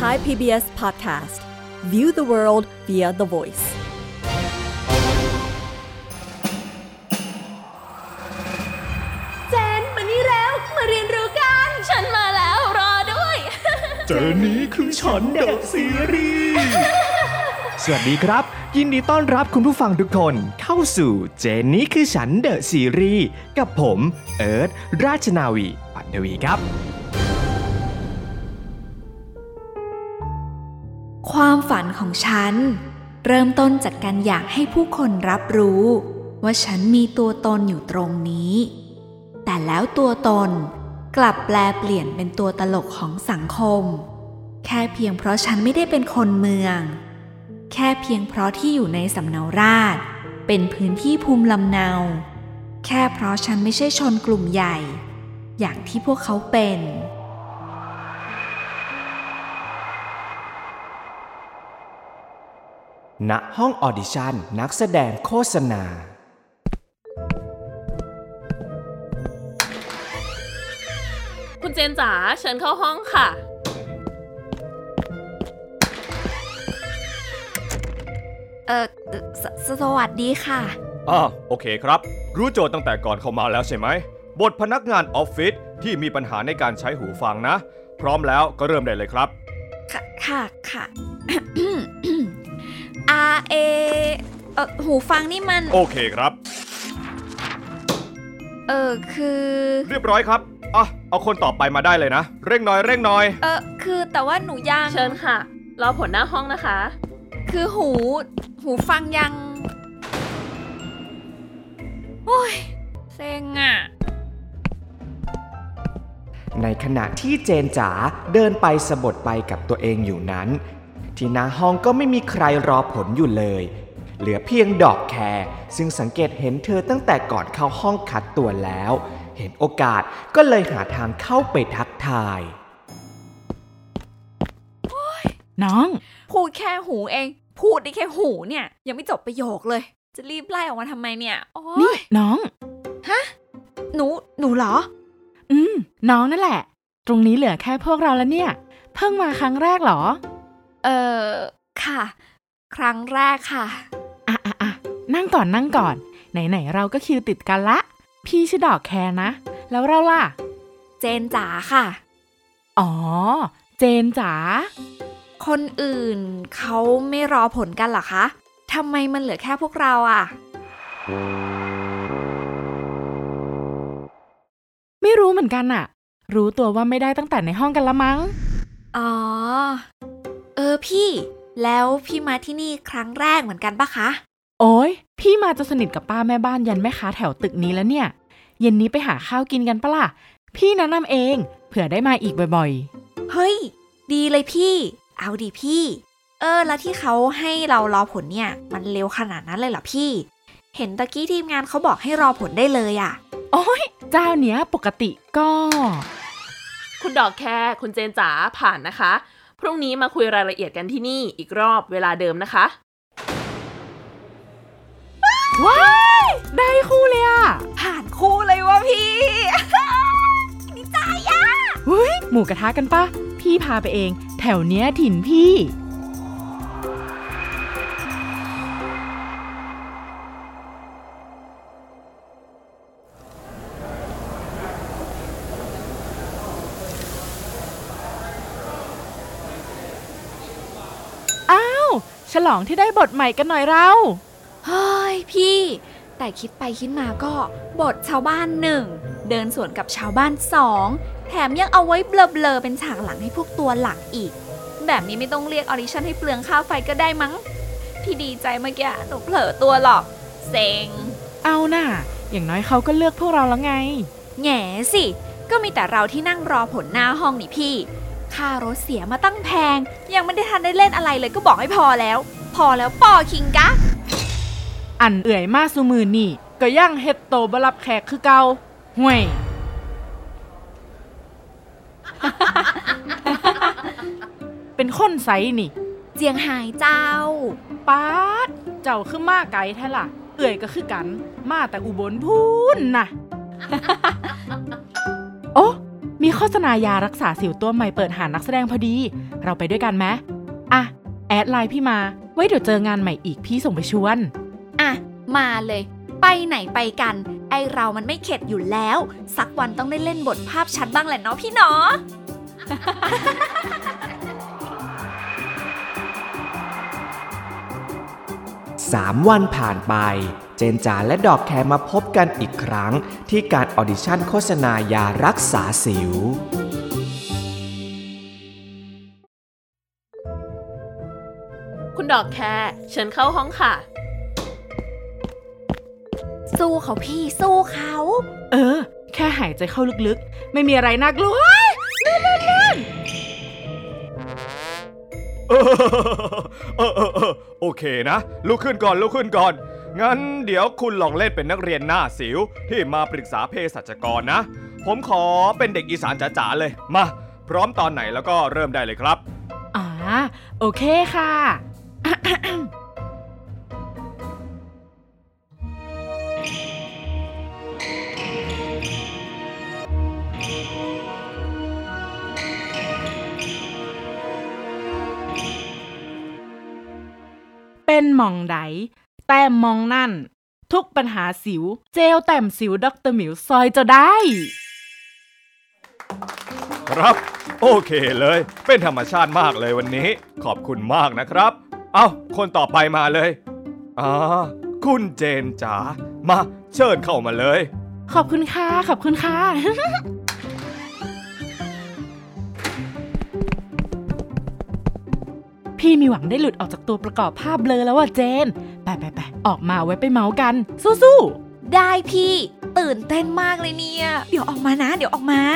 Thai PBS Podcast View the world via the voice เจนมานี่แล้ว มาเรียนรู้กัน ฉันมาแล้วรอด้วย เจอนี้คือฉันเดอะซีรีส์สวัสดีครับ ยินดีต้อนรับคุณผู้ฟังทุกคนเข้าสู่เจนนี้คือฉันเดอะซีรีส์กับผม เอิร์ธราชนาวีปัตวีครับ ความฝันของฉัน เริ่มต้นจากการอยากให้ผู้คนรับรู้ ว่าฉันมีตัวตนอยู่ตรงนี้ แต่แล้วตัวตนกลับแปลเปลี่ยนเป็นตัวตลกของสังคม แค่เพียงเพราะฉันไม่ได้เป็นคนเมือง แค่เพียงเพราะที่อยู่ในสำเนาราษฎรเป็นพื้นที่ภูมิลำเนา แค่เพราะฉันไม่ใช่ชนกลุ่มใหญ่ อย่างที่พวกเขาเป็น ณห้องออดิชั่นนักแสดงโฆษณา คุณเจนจ๋าเชิญเข้าห้องค่ะ เออสสสวัสดีค่ะ อ่าโอเคครับ รู้โจทย์ตั้งแต่ก่อนเข้ามาแล้วใช่ไหม บทพนักงานออฟฟิศที่มีปัญหาในการใช้หูฟังนะ พร้อมแล้วก็เริ่มได้เลยครับ ค่ะ ค่ะค่ะ R A เออหูฟังนี่มัน โอเคครับ เออคือ เรียบร้อยครับอะเอาคนต่อไปมาได้เลยนะ เร่งหน่อยเร่งหน่อย เออคือแต่ว่าหนูยัง เชิญค่ะ รอผลหน้าห้องนะคะ คือหู หูฟังยัง โอ้ยเซ็งอะ ในขณะที่เจนจ๋าเดินไปสะบดไปกับตัวเองอยู่นั้น ที่หน้าห้องก็ไม่มีใครรอผลอยู่เลย เหลือเพียงดอกแคร์ซึ่งสังเกตเห็นเธอตั้งแต่ก่อนเข้าห้องคัดตัวแล้ว เห็นโอกาสก็เลยหาทางเข้าไปทักทายน้อง พูดแค่หูเอง พูดได้แค่หูเนี่ย ยังไม่จบประโยคเลย จะรีบไล่ออกมาทำไมเนี่ยโอ้นี่ยน้องหนู หนูเหรอ อืม น้องนั่นแหละ ตรงนี้เหลือแค่พวกเราแล้วเนี่ย เพิ่งมาครั้งแรกเหรอ เออค่ะ ครั้งแรกค่ะ อะอะอะนั่งก่อนนั่งก่อน ไหนๆเราก็คิวติดกันละ พี่ชื่อดอกแคร์นะ แล้วเราล่ะ เจนจ๋าค่ะ อ๋อ เจนจ๋า คนอื่นเขาไม่รอผลกันเหรอคะทำไมมันเหลือแค่พวกเราอะไม่รู้เหมือนกันอะรู้ตัวว่าไม่ได้ตั้งแต่ในห้องกันละมั้ง อ๋อเออพี่ แล้วพี่มาที่นี่ครั้งแรกเหมือนกันปะคะ โอ้ยพี่มาจะสนิทกับป้าแม่บ้านยันแม่ค้าแถวตึกนี้แล้วเนี่ย เย็นนี้ไปหาข้าวกินกันปะล่ะ พี่แนะนำเองเผื่อได้มาอีกบ่อยเฮ้ย ดีเลยพี่ เอาดิพี่ เออ แล้วที่เขาให้เรารอผลเนี่ย มันเร็วขนาดนั้นเลยเหรอพี่ เห็นตะกี้ทีมงานเขาบอกให้รอผลได้เลยอะๆโอ้ยเจ้าเนี้ยปกติก็ คุณดอกแคร์คุณเจนจ๋าผ่านนะคะ พรุ่งนี้มาคุยรายละเอียดกันที่นี่อีกรอบเวลาเดิมนะคะ ว้าย ได้คู่เลยอะผ่านคู่เลยวะพี่ ดีใจอะเฮ้ย หมูกระทะกันปะพี่พาไปเอง แถวเนี้ยถิ่นพี่ ฉลองที่ได้บทใหม่กันหน่อยเราเฮ้ยพี่ แต่คิดไปคิดมาก็บทชาวบ้านหนึ่งเดินสวนกับชาวบ้านสองแถมยังเอาไว้เบลอๆเป็นฉากหลังให้พวกตัวหลักอีก แบบนี้ไม่ต้องเรียกออดิชั่นให้เปลืองค่าไฟก็ได้มั้งที่ดีใจเมื่อกี้หนูเผลอตัวหรอกเซ็ง เอาน่ะ อย่างน้อยเขาก็เลือกพวกเราแล้วไง แหงสิ ก็มีแต่เราที่นั่งรอผลหน้าห้องนี่พี่ ค่ารถเสียมาตั้งแพง ยังไม่ได้ทันได้เล่นอะไรเลยก็บอกให้พอแล้ว พอแล้วปอคิงกะ อันเอื่อยมาสูมือนี่ ก็ย่างเฮ็ดโตบรับแขกคือเก่าห่วย เป็นคนไสนี่ เจียงไฮ้เจ้า ป๊าด เจ้าคือมาไกลแท้ล่ะ เอื่อยก็คือกัน มาแต่อุบลพูนน่ะโอ้ มีโฆษณายารักษาสิวตัวใหม่เปิดหานักแสดงพอดี เราไปด้วยกันไหมอะ แอดไลน์พี่มา ไว้เดี๋ยวเจองานใหม่อีกพี่ส่งไปชวน อะ มาเลย ไปไหนไปกัน ไอเรามันไม่เข็ดอยู่แล้ว สักวันต้องได้เล่นบทภาพชัดบ้างแหละเนาะพี่เนาะสามวันผ่านไปเจนจ๋าและดอกแคร์มาพบกันอีกครั้ง ที่การออดิชั่นโฆษณายารักษาสิว คุณดอกแคร์เชิญเข้าห้องค่ะ สู้เขาพี่สู้เขา เออ แค่หายใจเข้าลึกๆ ไม่มีอะไรน่ากลัวเออ เออเออเออโอเคนะ ลุกขึ้นก่อน ลุกขึ้นก่อน งั้นเดี๋ยวคุณลองเล่นเป็นนักเรียนหน้าสิว ที่มาปรึกษาเภสัชกรนะ ผมขอเป็นเด็กอีสานจ๋าๆเลย มา พร้อมตอนไหนแล้วก็เริ่มได้เลยครับ อ่า โอเคค่ะ เป็นหมองไดแต้มมองนั่น ทุกปัญหาสิว เจลแต้มสิวดรหมิวซอยจะได้ ครับ โอเคเลย เป็นธรรมชาติมากเลยวันนี้ ขอบคุณมากนะครับ เอา้าคนต่อไปมาเลยอ่าคุณเจนจ๋ามาเชิญเข้ามาเลย ขอบคุณค่ะ ขอบคุณค่ะ พี่มีหวังได้หลุดออกจากตัวประกอบภาพเบลอแล้วว่ะเจน ไปไปไปออกมาไว้ไปเมาส์กัน สู้ได้พี่ ตื่นเต้นมากเลยเนี่ย เดี๋ยวออกมานะ เดี๋ยวออกมาๆ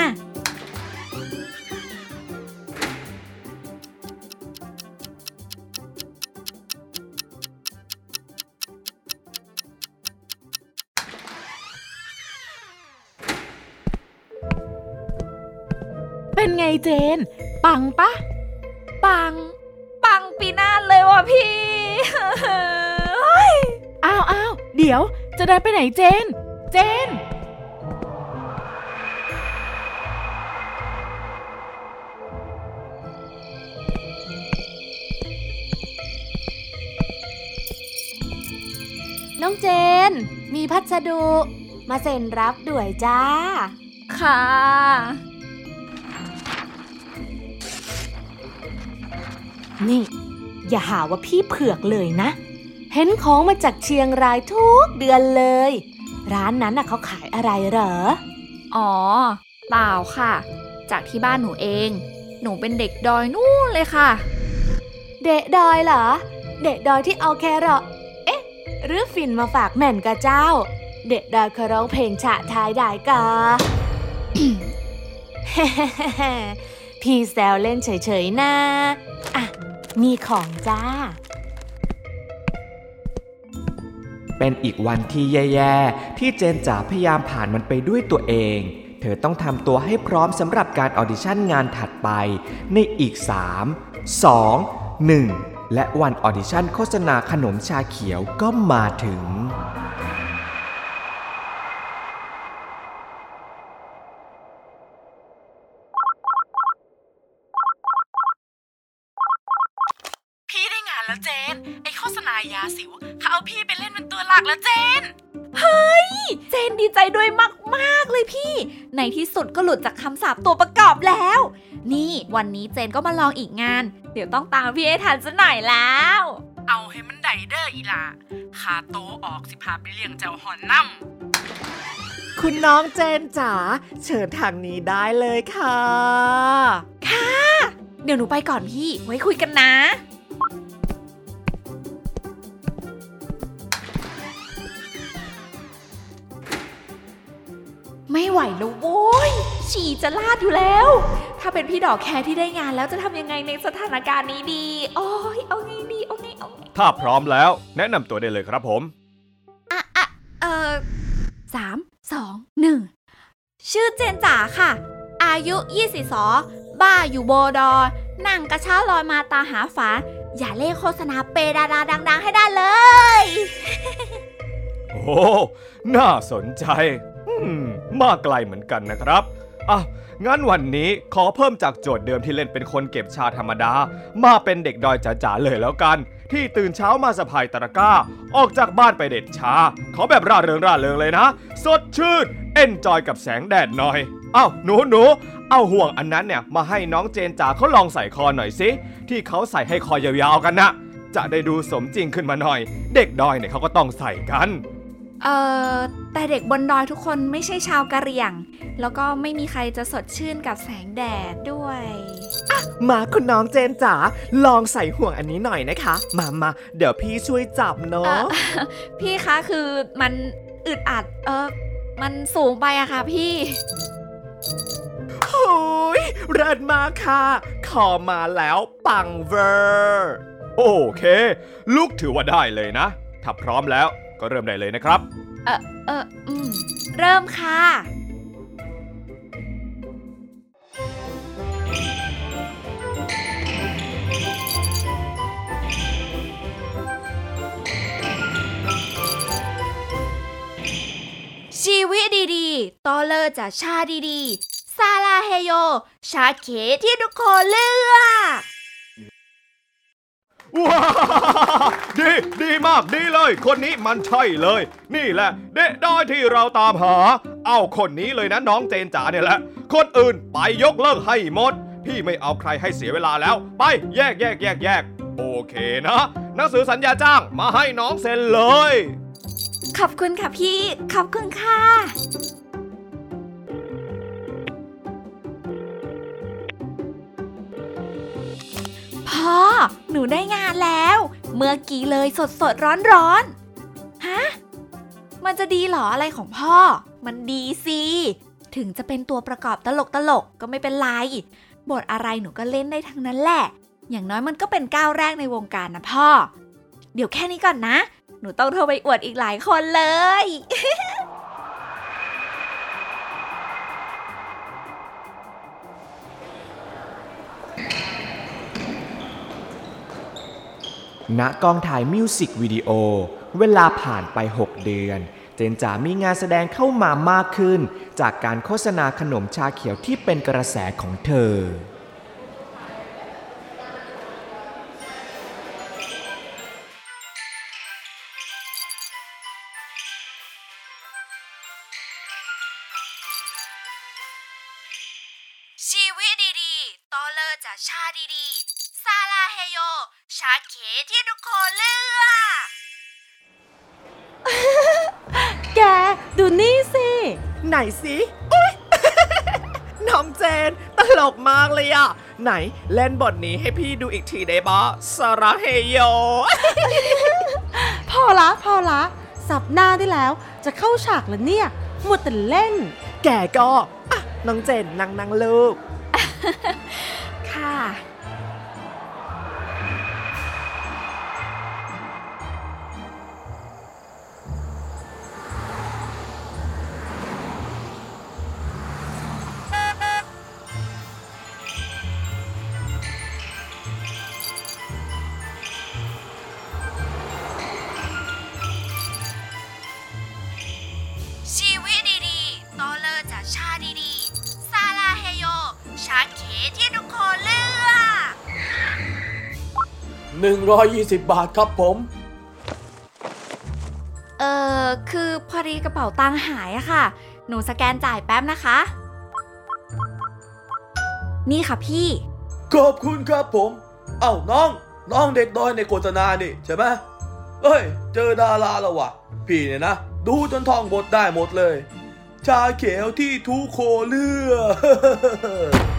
เป็นไงเจน ปังปะ ปัง ปังปีหน้าเลยว่ะพี่อ้าวอ้าวเดี๋ยวจะเดินไปไหนเจน เจน น้องเจน มีพัสดุ มาเซ็นรับด้วยจ้า ค่ะนี่ อย่าหาว่าพี่เผือกเลยนะ เห็นของมาจากเชียงรายทุกเดือนเลย ร้านนั้นน่ะเขาขายอะไรเหรอ อ๋อ เปล่าค่ะ จากที่บ้านหนูเอง หนูเป็นเด็กดอยนู่นเลยค่ะ เดะดอยเหรอ เดะดอยที่เอาแครอทเอ๊ะ หรือฟินมาฝากแม่นกะเจ้า เดะดอยเขาร้องเพลงฉะทายได้กาพี่แซวเล่นเฉยๆนะ อะ มีของจ้า เป็นอีกวันที่แย่ๆ ที่เจนจ๋าพยายามผ่านมันไปด้วยตัวเอง เธอต้องทำตัวให้พร้อมสำหรับการออดิชั่นงานถัดไป ในอีก 3 2 1 และวันออดิชั่นโฆษณาขนมชาเขียวก็มาถึง ดีใจด้วยมากๆเลยพี่ ในที่สุดก็หลุดจากคำสาปตัวประกอบแล้ว นี่วันนี้เจนก็มาลองอีกงาน เดี๋ยวต้องตามพี่ให้ทันซะหน่อยแล้ว เอาให้มันไดเดอร์อีหลาคาโตออกสิพาไปเลี้ยงเจ้าหอนน้ำคุณน้องเจนจ๋าเชิญทางนี้ได้เลยค่ะ ค่ะ เดี๋ยวหนูไปก่อนพี่ ไว้คุยกันนะ แล้วโว้ยฉี่จะลาดอยู่แล้ว ถ้าเป็นพี่ดอกแคร์ที่ได้งานแล้วจะทำยังไงในสถานการณ์นี้ดี โอ้ยเอาไงดีเอาไงเอาไงถ้าพร้อมแล้ว แนะนำตัวได้เลยครับผมอะอะเออสามสองหนึ่งชื่อเจนจ๋าค่ะ อายุ 22 บ้าอยู่โบดอ นั่งกระเช้าลอยมาตาหาฝา อย่าเล่โฆษณาเปดาราดัง ๆ ให้ได้เลย โอ้ น่าสนใจอื มาไกลเหมือนกันนะครับอ้าวงั้นวันนี้ขอเพิ่มจากโจทย์เดิมที่เล่นเป็นคนเก็บชาธรรมดา มาเป็นเด็กดอยจ๋าๆเลยแล้วกัน ที่ตื่นเช้ามาสะพายตะกร้า ออกจากบ้านไปเด็ดชา ขอแบบร่าเริงร่าเริงเลยนะ สดชื่น เอนจอยกับแสงแดดหน่อยเอ้าหนูหนูเอาห่วงอันนั้นเนี่ยมาให้น้องเจนจ๋าเขาลองใส่คอหน่อยสิที่เขาใส่ให้คอยาวๆกันนะจะได้ดูสมจริงขึ้นมาหน่อย เด็กดอยเนี่ยเขาก็ต้องใส่กัน เอ่อแต่เด็กบนดอยทุกคนไม่ใช่ชาวกะเหรี่ยง แล้วก็ไม่มีใครจะสดชื่นกับแสงแดดด้วยมาคุณน้องเจนจ๋าลองใส่ห่วงอันนี้หน่อยนะคะ มามาเดี๋ยวพี่ช่วยจับเนาะพี่คะคือมันอึดอัดเออมันสูงไปอะค่ะพี่โอ้ยเริศมากค่ะ ขอมาแล้วปังเวอร์ โอเค ลูกถือว่าได้เลยนะ ถ้าพร้อมแล้วก็เริ่มได้เลยนะครับ เออเอออืม เริ่มค่ะ ชีวิตดีๆตอเลอร์จากชาดีๆ ซาลาเฮโย ชาเขที่ทุกคนเลือก ว้าดีดีมากดีเลย คนนี้มันใช่เลย นี่แหละ เด็กดอยที่เราตามหา เอาคนนี้เลยนะน้องเจนจ๋าเนี่ยแหละ คนอื่นไปยกเลิกให้หมด พี่ไม่เอาใครให้เสียเวลาแล้ว ไปแยกแยกแยกแยกโอเคนะหนังสือสัญญาจ้างมาให้น้องเซ็นเลย ขอบคุณค่ะพี่ ขอบคุณค่ะ ได้งานแล้ว เมื่อกี้เลยสดสดร้อนร้อนฮะ มันจะดีเหรออะไรของพ่อ มันดีสิ ถึงจะเป็นตัวประกอบตลกตลกก็ไม่เป็นไร บทอะไรหนูก็เล่นได้ทั้งนั้นแหละ อย่างน้อยมันก็เป็นก้าวแรกในวงการนะพ่อ เดี๋ยวแค่นี้ก่อนนะ หนูต้องโทรไปอวดอีกหลายคนเลย ณกองถ่ายมิวสิกวิดีโอ เวลาผ่านไป 6 เดือน เจนจ๋ามีงานแสดงเข้ามามากขึ้น จากการโฆษณาขนมชาเขียวที่เป็นกระแสของเธอ จน ตลกมากเลยอะไหนเล่นบทนี้ให้พี่ดูอีกทีได้บอสระเฮโย พอละพอละสับหน้าได้แล้ว จะเข้าฉากแล้วเนี่ยหมดแต่เล่น แกก็อะน้องเจนนั่งนั่งลูก ที่ทุกคนเลือก120 บาทครับผม เออคือพอดีกระเป๋าตังค์หายอะค่ะ หนูสแกนจ่ายแป๊บนะคะ นี่ค่ะพี่ ขอบคุณครับผม เอ้าน้อง น้องเด็กดอยในโฆษณานี่ใช่ไหมเอ้ย เจอดาราแล้ววะพี่เนี่ยนะ ดูจนท่องบทได้หมดเลย ชาเขียวที่ทุกโคเลือก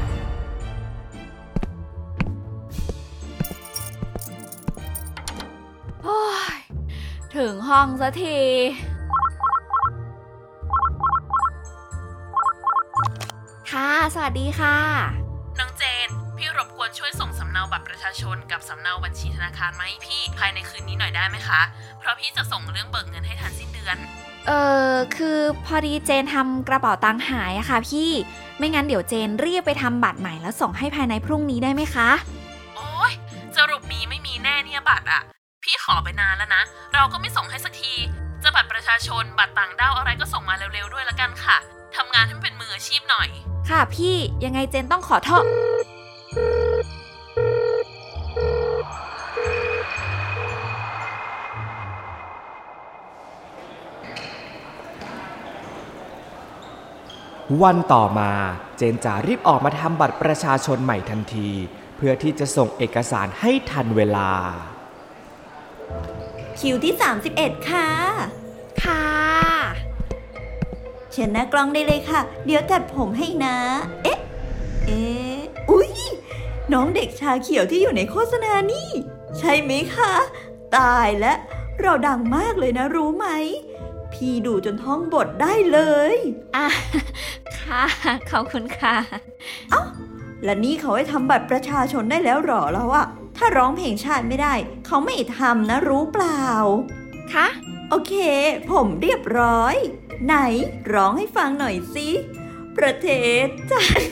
ถึงห้องสักที ค่ะ สวัสดีค่ะ น้องเจน พี่รบกวนช่วยส่งสำเนาบัตรประชาชนกับสำเนาบัญชีธนาคารมาให้พี่ภายในคืนนี้หน่อยได้ไหมคะ เพราะพี่จะส่งเรื่องเบิกเงินให้ทันสิ้นเดือน เออคือพอดีเจนทำกระเป๋าตังค์หายอะค่ะพี่ ไม่งั้นเดี๋ยวเจนรีบไปทำบัตรใหม่แล้วส่งให้ภายในพรุ่งนี้ได้ไหมคะ เราก็ไม่ส่งให้สักทีจะบัตรประชาชนบัตรต่างด้าวอะไรก็ส่งมาเร็วๆด้วยละกันค่ะทำงานให้มันเป็นมืออาชีพหน่อย ค่ะพี่ยังไงเจนต้องขอโทษวันต่อมาเจนจารีบออกมาทำบัตรประชาชนใหม่ทันที เพื่อที่จะส่งเอกสารให้ทันเวลา คิวที่ 31 ค่ะ ค่ะ เชิญหน้ากล้องได้เลยค่ะ เดี๋ยวจัดผมให้นะ เอ๊ะ เอ๊ะ อุ๊ย น้องเด็กชาเขียวที่อยู่ในโฆษณานี่ ใช่ไหมคะ ตายแล้ว เราดังมากเลยนะรู้ไหม พี่ดูจนท่องบทได้เลย อะ ค่ะ ขอบคุณค่ะและนี่เขาให้ทำบัตรประชาชนได้แล้วเหรอแล้วอะ ถ้าร้องเพลงชาติไม่ได้ เขาไม่ทำนะรู้เปล่า คะ โอเค ผมเรียบร้อย ไหนร้องให้ฟังหน่อยสิประเทศไทย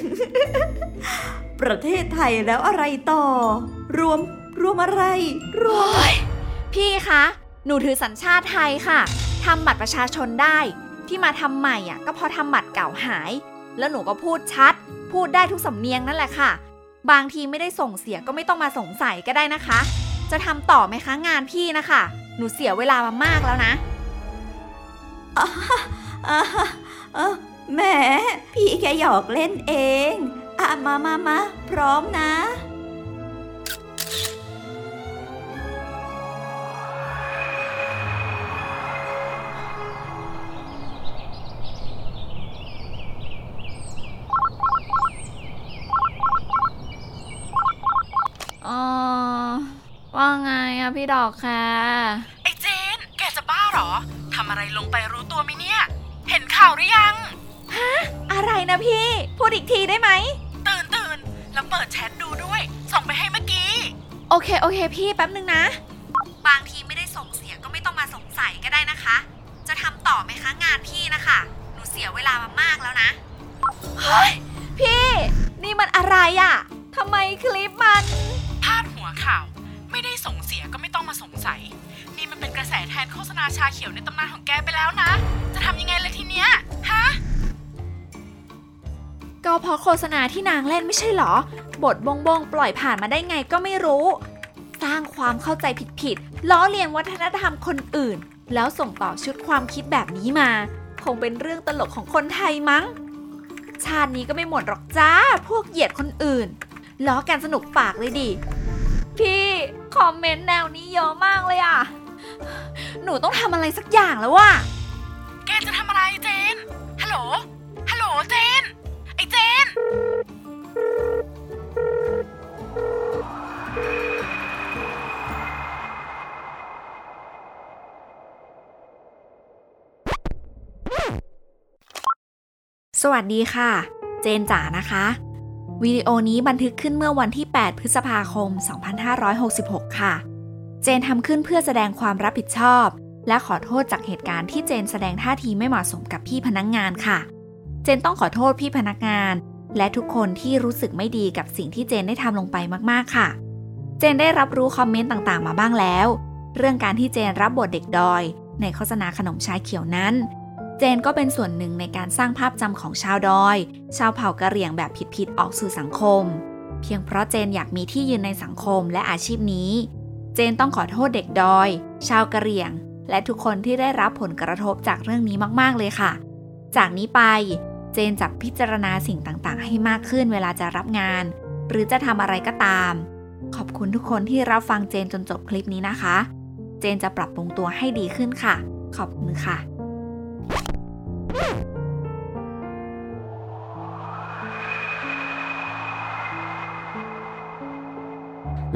ประเทศไทยแล้วอะไรต่อ รวม รวมอะไร รวม พี่คะ หนูถือสัญชาติไทยค่ะทำบัตรประชาชนได้ ที่มาทำใหม่อะ ก็เพราะทำบัตรเก่าหาย แล้วหนูก็พูดชัด พูดได้ทุกสำเนียงนั่นแหละค่ะ บางทีไม่ได้ส่งเสียก็ไม่ต้องมาสงสัยก็ได้นะคะ จะทำต่อไหมคะงานพี่นะคะ หนูเสียเวลามามากแล้วนะแหมพี่แค่หยอกเล่นเอง อะมามามาพร้อมนะ ดอกค่ะ ไอ้เจน แกจะบ้าเหรอ ทำอะไรลงไปรู้ตัวไหมเนี่ย เห็นข่าวหรือยังอะไรนะพี่ พูดอีกทีได้ไหม ตื่นตื่นแล้วเปิดแชทดูด้วย ส่งไปให้เมื่อกี้ โอเค โอเค พี่แป๊บนึงนะ บางทีไม่ได้ส่งเสียก็ไม่ต้องมาสงสัยก็ได้นะคะ จะทำต่อไหมคะงานพี่นะคะ หนูเสียเวลามามากแล้วนะ เฮ้ย พี่ นี่มันอะไรอะ่ะทำไมคลิปมัน พาดหัวข่าว ไม่ได้ส่งเสียก็ไม่ต้องมาสงสัย นี่มันเป็นกระแสแทนโฆษณาชาเขียวในตำนานของแกไปแล้วนะ จะทำยังไงเลยทีเนี้ยฮะ ก็เพราะโฆษณาที่นางเล่นไม่ใช่เหรอ บทบงบงปล่อยผ่านมาได้ไงก็ไม่รู้ สร้างความเข้าใจผิดๆ ล้อเลียนวัฒนธรรมคนอื่น แล้วส่งต่อชุดความคิดแบบนี้มา คงเป็นเรื่องตลกของคนไทยมั้ง ชาตินี้ก็ไม่หมดหรอกจ้า พวกเหยียดคนอื่น ล้อกันสนุกปากเลยดิ พี่คอมเมนต์แนวนี้เยอะมากเลยอะ หนูต้องทำอะไรสักอย่างแล้วว่ะ แกจะทำอะไรเจน ฮัลโหล ฮัลโหลเจน ไอ้เจน สวัสดีค่ะ เจนจ๋านะคะ วิดีโอนี้บันทึกขึ้นเมื่อวันที่ 8 พฤษภาคม 2566 ค่ะ เจนทำขึ้นเพื่อแสดงความรับผิดชอบ และขอโทษจากเหตุการณ์ที่เจนแสดงท่าทีไม่เหมาะสมกับพี่พนักงงานค่ะ เจนต้องขอโทษพี่พนักงาน และทุกคนที่รู้สึกไม่ดีกับสิ่งที่เจนได้ทำลงไปมากๆค่ะ เจนได้รับรู้คอมเมนต์ต่างๆ มาบ้างแล้ว เรื่องการที่เจนรับบทเด็กดอย ในโฆษณาขนมชาเขียวนั้น เจนก็เป็นส่วนหนึ่งในการสร้างภาพจำของชาวดอย ชาวเผ่ากะเหรี่ยงแบบผิดๆออกสู่สังคม เพียงเพราะเจนอยากมีที่ยืนในสังคมและอาชีพนี้ เจนต้องขอโทษเด็กดอย ชาวกะเหรี่ยง และทุกคนที่ได้รับผลกระทบจากเรื่องนี้มากๆเลยค่ะ จากนี้ไปเจนจะพิจารณาสิ่งต่างๆ ให้มากขึ้นเวลาจะรับงาน หรือจะทำอะไรก็ตาม ขอบคุณทุกคนที่รับฟังเจนจนจบคลิปนี้นะคะ เจนจะปรับปรุงตัวให้ดีขึ้นค่ะ ขอบคุณค่ะ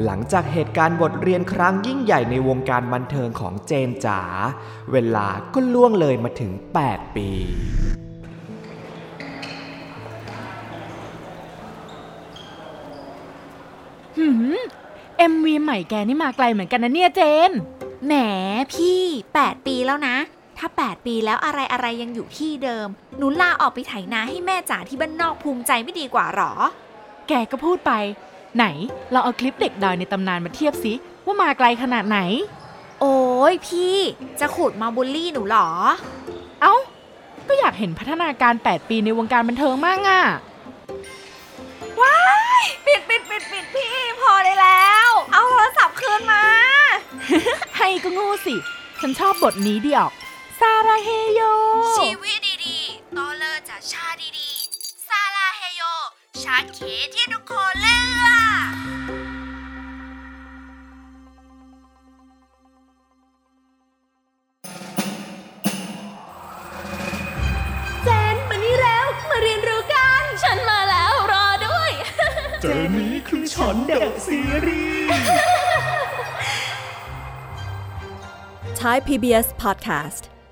หลังจากเหตุการณ์บทเรียนครั้งยิ่งใหญ่ในวงการบันเทิงของเจนจ๋า เวลาก็ล่วงเลยมาถึง 8 ปี หืม MV ใหม่แกนี่มาไกลเหมือนกันนะเนี่ยเจน แหมพี่ 8 ปีแล้วนะ ถ้า 8 ปีแล้วอะไรอะไรยังอยู่ที่เดิม หนูลาออกไปไถนาให้แม่จ๋าที่บ้านนอกภูมิใจไม่ดีกว่าหรอ แกก็พูดไป ไหน เราเอาคลิปเด็กดอยในตำนานมาเทียบสิว่ามาไกลขนาดไหน โอ้ยพี่ จะขุดมาบูลลี่หนูหรอ เอา้า ก็อยากเห็นพัฒนาการ 8 ปีในวงการบันเทิงมากอะว้ายปิดปิดปิดปิดพี่พอได้แล้ว เอาโทรศัพท์คืนมา ให้ก็งูสิ ฉันชอบบทนี้เดียว ซาราเฮโย ชีวิตดีๆตอเลอร์จากชาดีๆ ซาลาเฮโย ชาเขที่ทุกคนเลือกเจนมานี่แล้ว มาเรียนรู้กัน ฉันมาแล้วรอด้วย เจอนี้คือช็อตเดอะซีรีส์ Thai PBS Podcast.